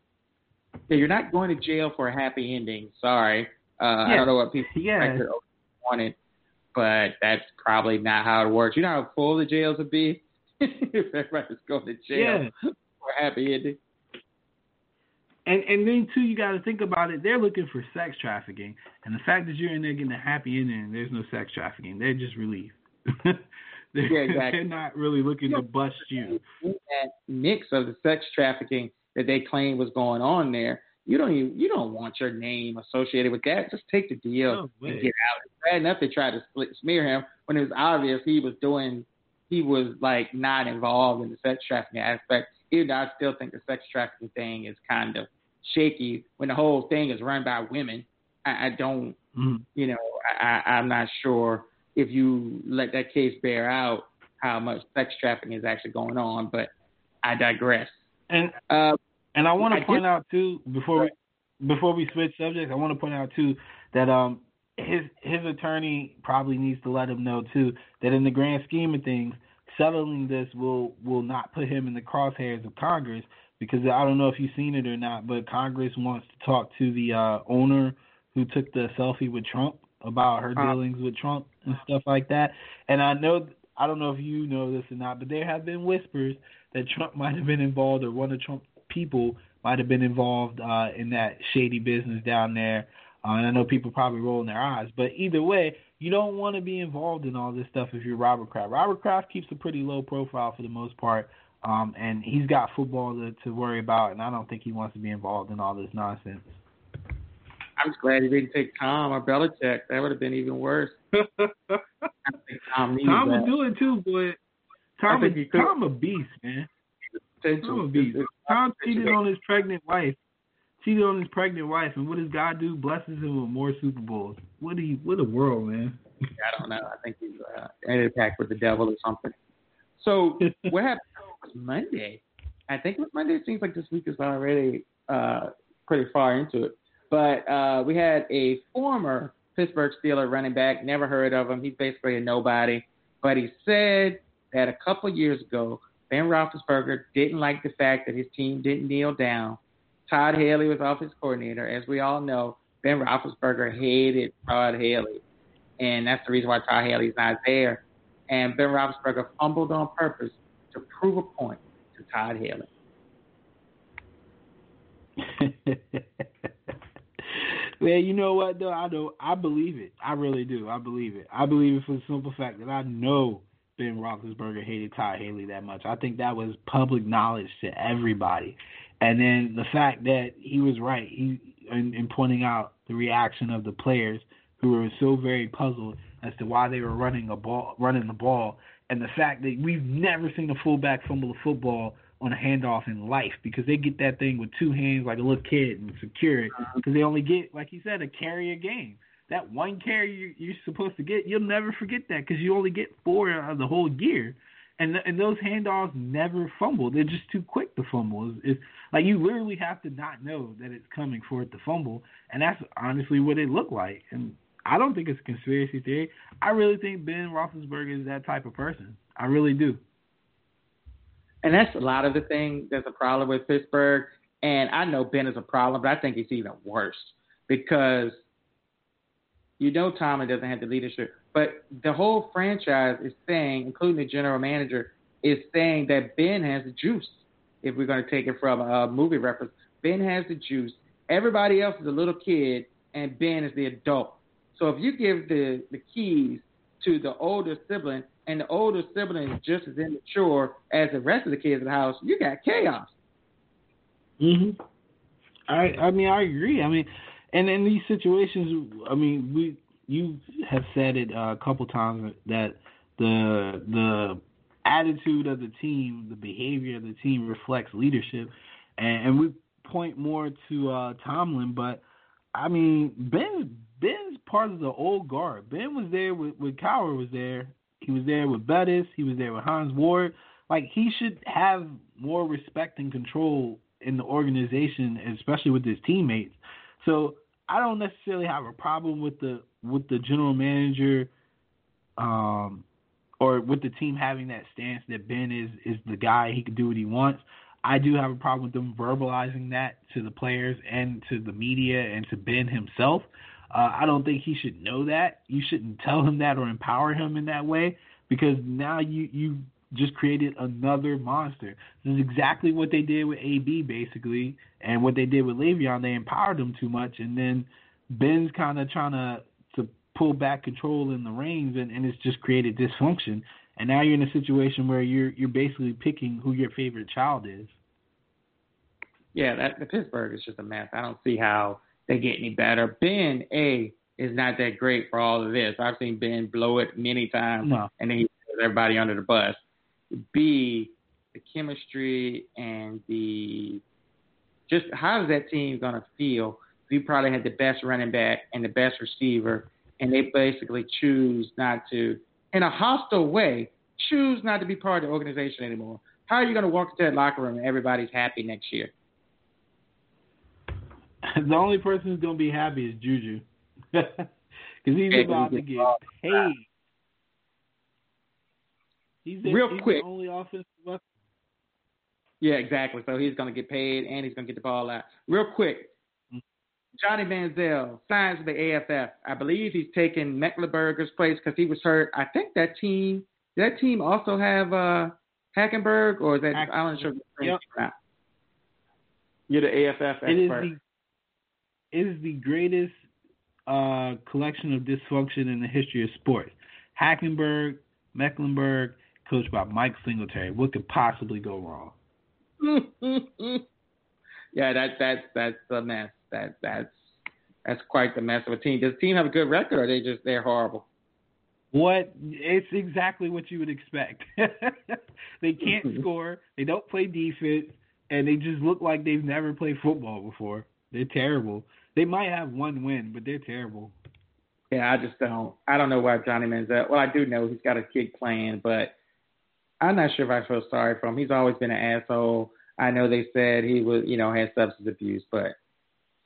Yeah, you're not going to jail for a happy ending. Sorry, uh, yeah. I don't know what people yeah. wanted, but that's probably not how it works. You know how full the jails would be if everybody's going to jail yeah. for a happy ending. And and then too, you got to think about it. They're looking for sex trafficking, and the fact that you're in there getting a happy ending, there's no sex trafficking. They're just relieved. they're, yeah, exactly. they're not really looking to bust you. That mix of the sex trafficking that they claim was going on there, you don't even, you don't want your name associated with that. Just take the deal no and get out. It's bad enough they tried to split, smear him when it was obvious he was doing, he was like not involved in the sex trafficking aspect. Even though I still think the sex trafficking thing is kind of shaky when the whole thing is run by women. I, I don't, mm. you know, I, I'm not sure if you let that case bear out how much sex trafficking is actually going on, but I digress. And uh, and I want to point did, out too before we before we switch subjects, I want to point out too that um his his attorney probably needs to let him know too that in the grand scheme of things, settling this will will not put him in the crosshairs of Congress because I don't know if you've seen it or not, but Congress wants to talk to the uh, owner who took the selfie with Trump about her uh, dealings with Trump and stuff like that. And I know I don't know if you know this or not, but there have been whispers that Trump might have been involved or one of Trump's people might have been involved uh, in that shady business down there. Uh, and I know people probably rolling their eyes, but either way, you don't want to be involved in all this stuff if you're Robert Kraft. Robert Kraft keeps a pretty low profile for the most part. Um, and he's got football to, to worry about, and I don't think he wants to be involved in all this nonsense. I'm just glad he didn't take Tom or Belichick. That would have been even worse. Tom, Tom would do it too, but Tom, a, Tom a beast, man. Tom a beast. Tom cheated on his pregnant wife. Cheated on his pregnant wife, and what does God do? Blesses him with more Super Bowls. What do you? What a world, man. I don't know. I think he's uh, in a pact with the devil or something. So what happened? Monday. I think it was Monday. It seems like this week is already uh, pretty far into it. But uh, we had a former Pittsburgh Steeler running back. Never heard of him. He's basically a nobody. But he said that a couple years ago, Ben Roethlisberger didn't like the fact that his team didn't kneel down. Todd Haley was offense coordinator. As we all know, Ben Roethlisberger hated Todd Haley. And that's the reason why Todd Haley's not there. And Ben Roethlisberger fumbled on purpose to prove a point to Todd Haley. Man, you know what though? I know I believe it. I really do. I believe it. I believe it for the simple fact that I know Ben Roethlisberger hated Todd Haley that much. I think that was public knowledge to everybody. And then the fact that he was right, he in, in pointing out the reaction of the players who were so very puzzled as to why they were running a ball, running the ball and the fact that we've never seen a fullback fumble a football on a handoff in life because they get that thing with two hands like a little kid and secure it mm-hmm. because they only get, like you said, a carry a game. That one carry you're supposed to get, you'll never forget that because you only get four out of the whole year. And the, and those handoffs never fumble. They're just too quick to fumble. It's, it's like you literally have to not know that it's coming for it to fumble, and that's honestly what it looked like. And I don't think it's a conspiracy theory. I really think Ben Roethlisberger is that type of person. I really do. And that's a lot of the thing that's a problem with Pittsburgh. And I know Ben is a problem, but I think it's even worse because you know Tomlin doesn't have the leadership, but the whole franchise is saying, including the general manager, is saying that Ben has the juice. If we're going to take it from a movie reference, Ben has the juice. Everybody else is a little kid, and Ben is the adult. So if you give the, the keys to the older sibling and the older sibling is just as immature as the rest of the kids in the house, you got chaos. Mhm. I I mean I agree. I mean, and in these situations, I mean we you have said it a couple times that the the attitude of the team, the behavior of the team reflects leadership, and, and we point more to uh, Tomlin, but I mean Ben's Ben's part of the old guard. Ben was there with, with Cowher was there. He was there with Bettis. He was there with Hines Ward. Like he should have more respect and control in the organization, especially with his teammates. So I don't necessarily have a problem with the with the general manager, um, or with the team having that stance that Ben is is the guy. He can do what he wants. I do have a problem with them verbalizing that to the players and to the media and to Ben himself. Uh, I don't think he should know that. You shouldn't tell him that or empower him in that way because now you you just created another monster. This is exactly what they did with AB basically, and what they did with Le'Veon. They empowered him too much, and then Ben's kind of trying to to pull back control in the reins, and, and it's just created dysfunction. And now you're in a situation where you're you're basically picking who your favorite child is. Yeah, that the Pittsburgh is just a mess. I don't see how they get any better. Ben A is not that great for all of this. I've seen Ben blow it many times, no. and then he throws everybody under the bus. B, the chemistry and the just how is that team gonna feel? We probably had the best running back and the best receiver, and they basically choose not to, in a hostile way, choose not to be part of the organization anymore. How are you gonna walk into that locker room and everybody's happy next year? the only person who's gonna be happy is Juju, because he's about to get paid. He's the, real he's quick. The only offensive weapon. Yeah, exactly. So he's gonna get paid and he's gonna get the ball out. Real quick, Mm-hmm. Johnny Manziel signs with the AAF. I believe he's taking Mettenberger's place because he was hurt. I think that team, that team also have uh Hackenberg or is that Hack- I'm not sure. Yep. You're the AAF expert. It is the it is the greatest uh, collection of dysfunction in the history of sports. Hackenberg, Mettenberger, coached by Mike Singletary. What could possibly go wrong? yeah, that that's that's a mess. That that's that's quite the mess of a team. Does the team have a good record, or are they just they're horrible? What it's exactly what you would expect. they can't score, they don't play defense, and they just look like they've never played football before. They're terrible. They might have one win, but they're terrible. Yeah, I just don't. I don't know why Johnny Manziel. Well, I do know he's got a kid playing, but I'm not sure if I feel sorry for him. He's always been an asshole. I know they said he was, you know, had substance abuse, but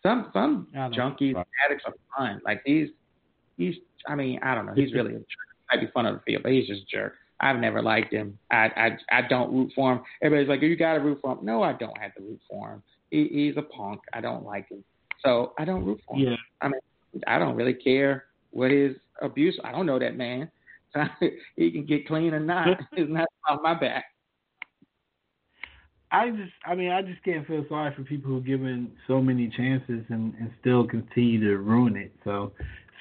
some some junkies, know. addicts are fun. Like he's he's. I mean, I don't know. He's really a jerk. He might be fun on the field, but he's just a jerk. I've never liked him. I I I don't root for him. Everybody's like, you got to root for him. No, I don't have to root for him. He, he's a punk. I don't like him, so I don't root for him. Yeah. I mean, I don't really care what his abuse. I don't know that man. he can get clean or not. it's not off my back. I just, I mean, I just can't feel sorry for people who given so many chances and, and still continue to ruin it. So,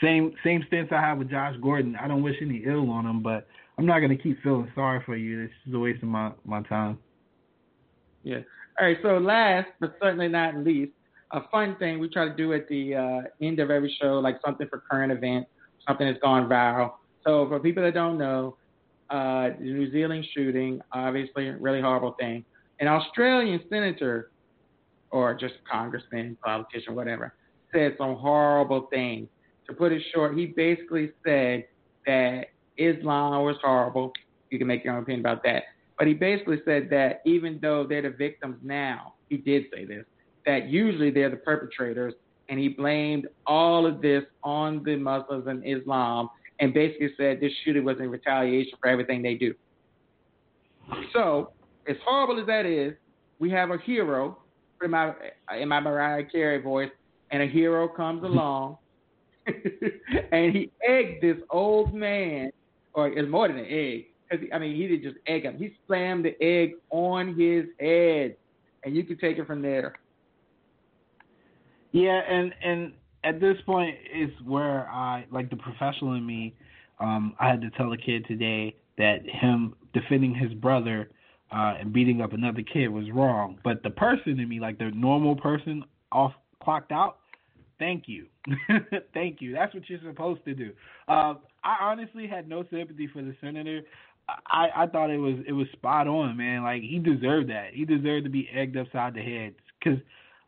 same same stance I have with Josh Gordon. I don't wish any ill on him, but I'm not gonna keep feeling sorry for you. It's just a waste of my my time. Yeah. All right. So last but certainly not least, a fun thing we try to do at the uh, end of every show, like something for current events, something that's gone viral. So for people that don't know, uh, the New Zealand shooting, obviously, really horrible thing. An Australian senator, or just congressman, politician, whatever, said some horrible things. To put it short, he basically said that Islam was horrible. You can make your own opinion about that. But he basically said that even though they're the victims now, he did say this, that usually they're the perpetrators. And he blamed all of this on the Muslims and Islam and basically said this shooting was in retaliation for everything they do. So, as horrible as that is, we have a hero in my, in my Mariah Carey voice, and a hero comes along and he egged this old man, or it's more than an egg. Cause I mean, he didn't just egg him; he slammed the egg on his head, and you can take it from there. Yeah, and and at this point is where I like the professional in me. Um, I had to tell a kid today that him defending his brother uh, and beating up another kid was wrong, but the person in me, like the normal person, off clocked out. Thank you, thank you. That's what you're supposed to do. Uh, I honestly had no sympathy for the senator. I, I thought it was it was spot on, man. Like he deserved that. He deserved to be egged upside the head because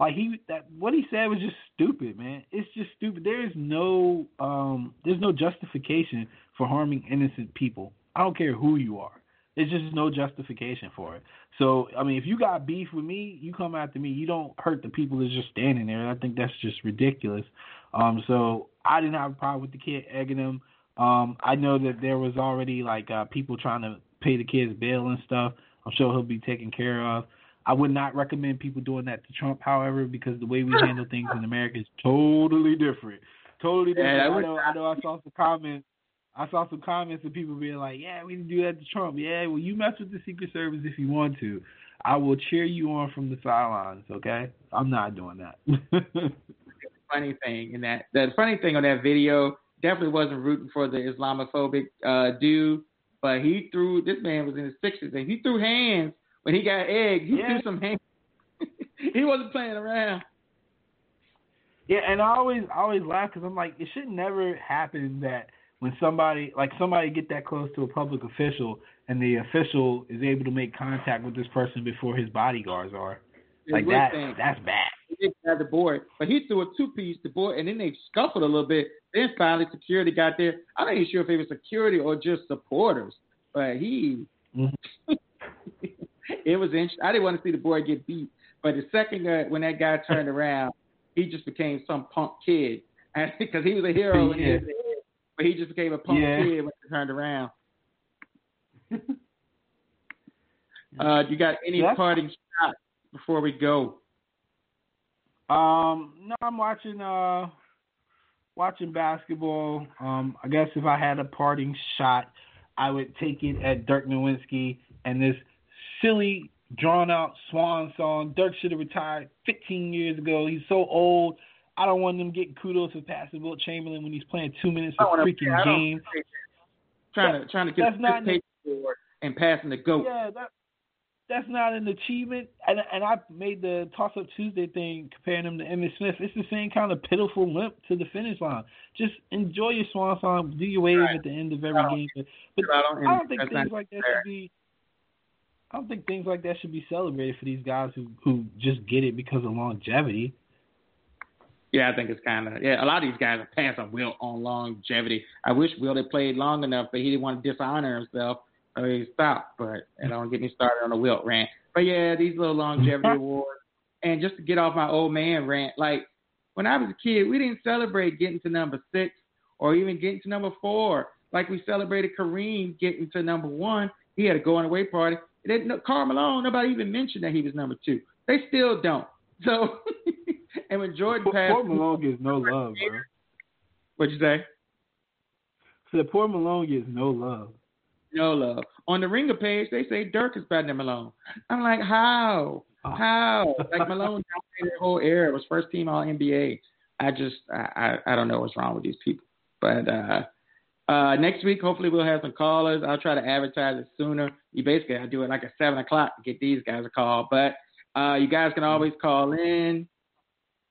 Like he that what he said was just stupid, man. It's just stupid. There is no um there's no justification for harming innocent people. I don't care who you are. There's just no justification for it. So I mean, if you got beef with me, you come after me. You don't hurt the people that's just standing there. I think that's just ridiculous. Um, so I didn't have a problem with the kid egging him. Um, I know that there was already like uh, people trying to pay the kids bail and stuff. I'm sure he'll be taken care of. I would not recommend people doing that to Trump, however, because the way we handle things in America is totally different. Totally different. Yeah, I know. I know. I saw some comments. I saw some comments of people being like, "Yeah, we can do that to Trump. Yeah, well, you mess with the Secret Service if you want to. I will cheer you on from the sidelines. Okay, I'm not doing that." funny thing in that the funny thing on that video definitely wasn't rooting for the Islamophobic uh, dude, but he threw. This man was in his sixties and he threw hands when he got egged, he yeah. threw some hands. he wasn't playing around. Yeah, and I always I always laugh because I'm like, it should never happen that when somebody like somebody get that close to a public official and the official is able to make contact with this person before his bodyguards are. Like that, thing. that's bad. He have the board, but he threw a two piece the board, and then they scuffled a little bit. Then finally, security got there. I'm not even sure if it was security or just supporters, but he mm-hmm. it was interesting. I didn't want to see the boy get beat, but the second guy, when that guy turned around, he just became some punk kid, because he was a hero, yeah. head, but he just became a punk yeah. kid when he turned around. uh, you got any That's... parting shots before we go? Um, no, I'm watching uh watching basketball. Um, I guess if I had a parting shot, I would take it at Dirk Nowitzki and this silly, drawn out swan song. Dirk should have retired 15 years ago. He's so old. I don't want him getting kudos for passing Wilt Chamberlain when he's playing two minutes of freaking game. Trying to trying to get that's not an, and passing the goat. Yeah, that, that's not an achievement. And and I made the toss up Tuesday thing comparing him to Emmitt Smith. It's the same kind of pitiful limp to the finish line. Just enjoy your swan song, do your wave right. at the end of every game. But, but I don't, I don't think things like that should be I don't think things like that should be celebrated for these guys who who just get it because of longevity. Yeah, I think it's kind of yeah. A lot of these guys are passing Wilt on longevity. I wish Wilt had played long enough, but he didn't want to dishonor himself, so he stopped. But and don't get me started on the Wilt rant. But yeah, these little longevity awards. And just to get off my old man rant, like when I was a kid, we didn't celebrate getting to number six or even getting to number four. Like we celebrated Kareem getting to number one. He had a going away party. They, no, Karl Malone, nobody even mentioned that he was number two. They still don't. So, and when Jordan passed, poor Malone gets no love, bro. What'd you say? So poor Malone gets no love. No love. On the Ringer page, they say Dirk is better than Malone. I'm like, how? Oh. How? Like Malone dominated the whole era. It was first team All NBA. I just, I, I, I don't know what's wrong with these people. But uh, uh, next week, hopefully, we'll have some callers. I'll try to advertise it sooner. You basically, I do it like at seven o'clock to get these guys a call. But uh, you guys can always call in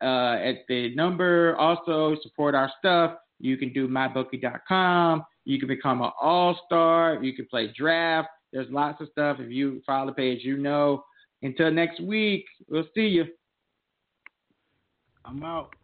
uh, at the number. Also, support our stuff. You can do mybookie.com. You can become an all star. You can play draft. There's lots of stuff. If you follow the page, you know. Until next week, we'll see you. I'm out.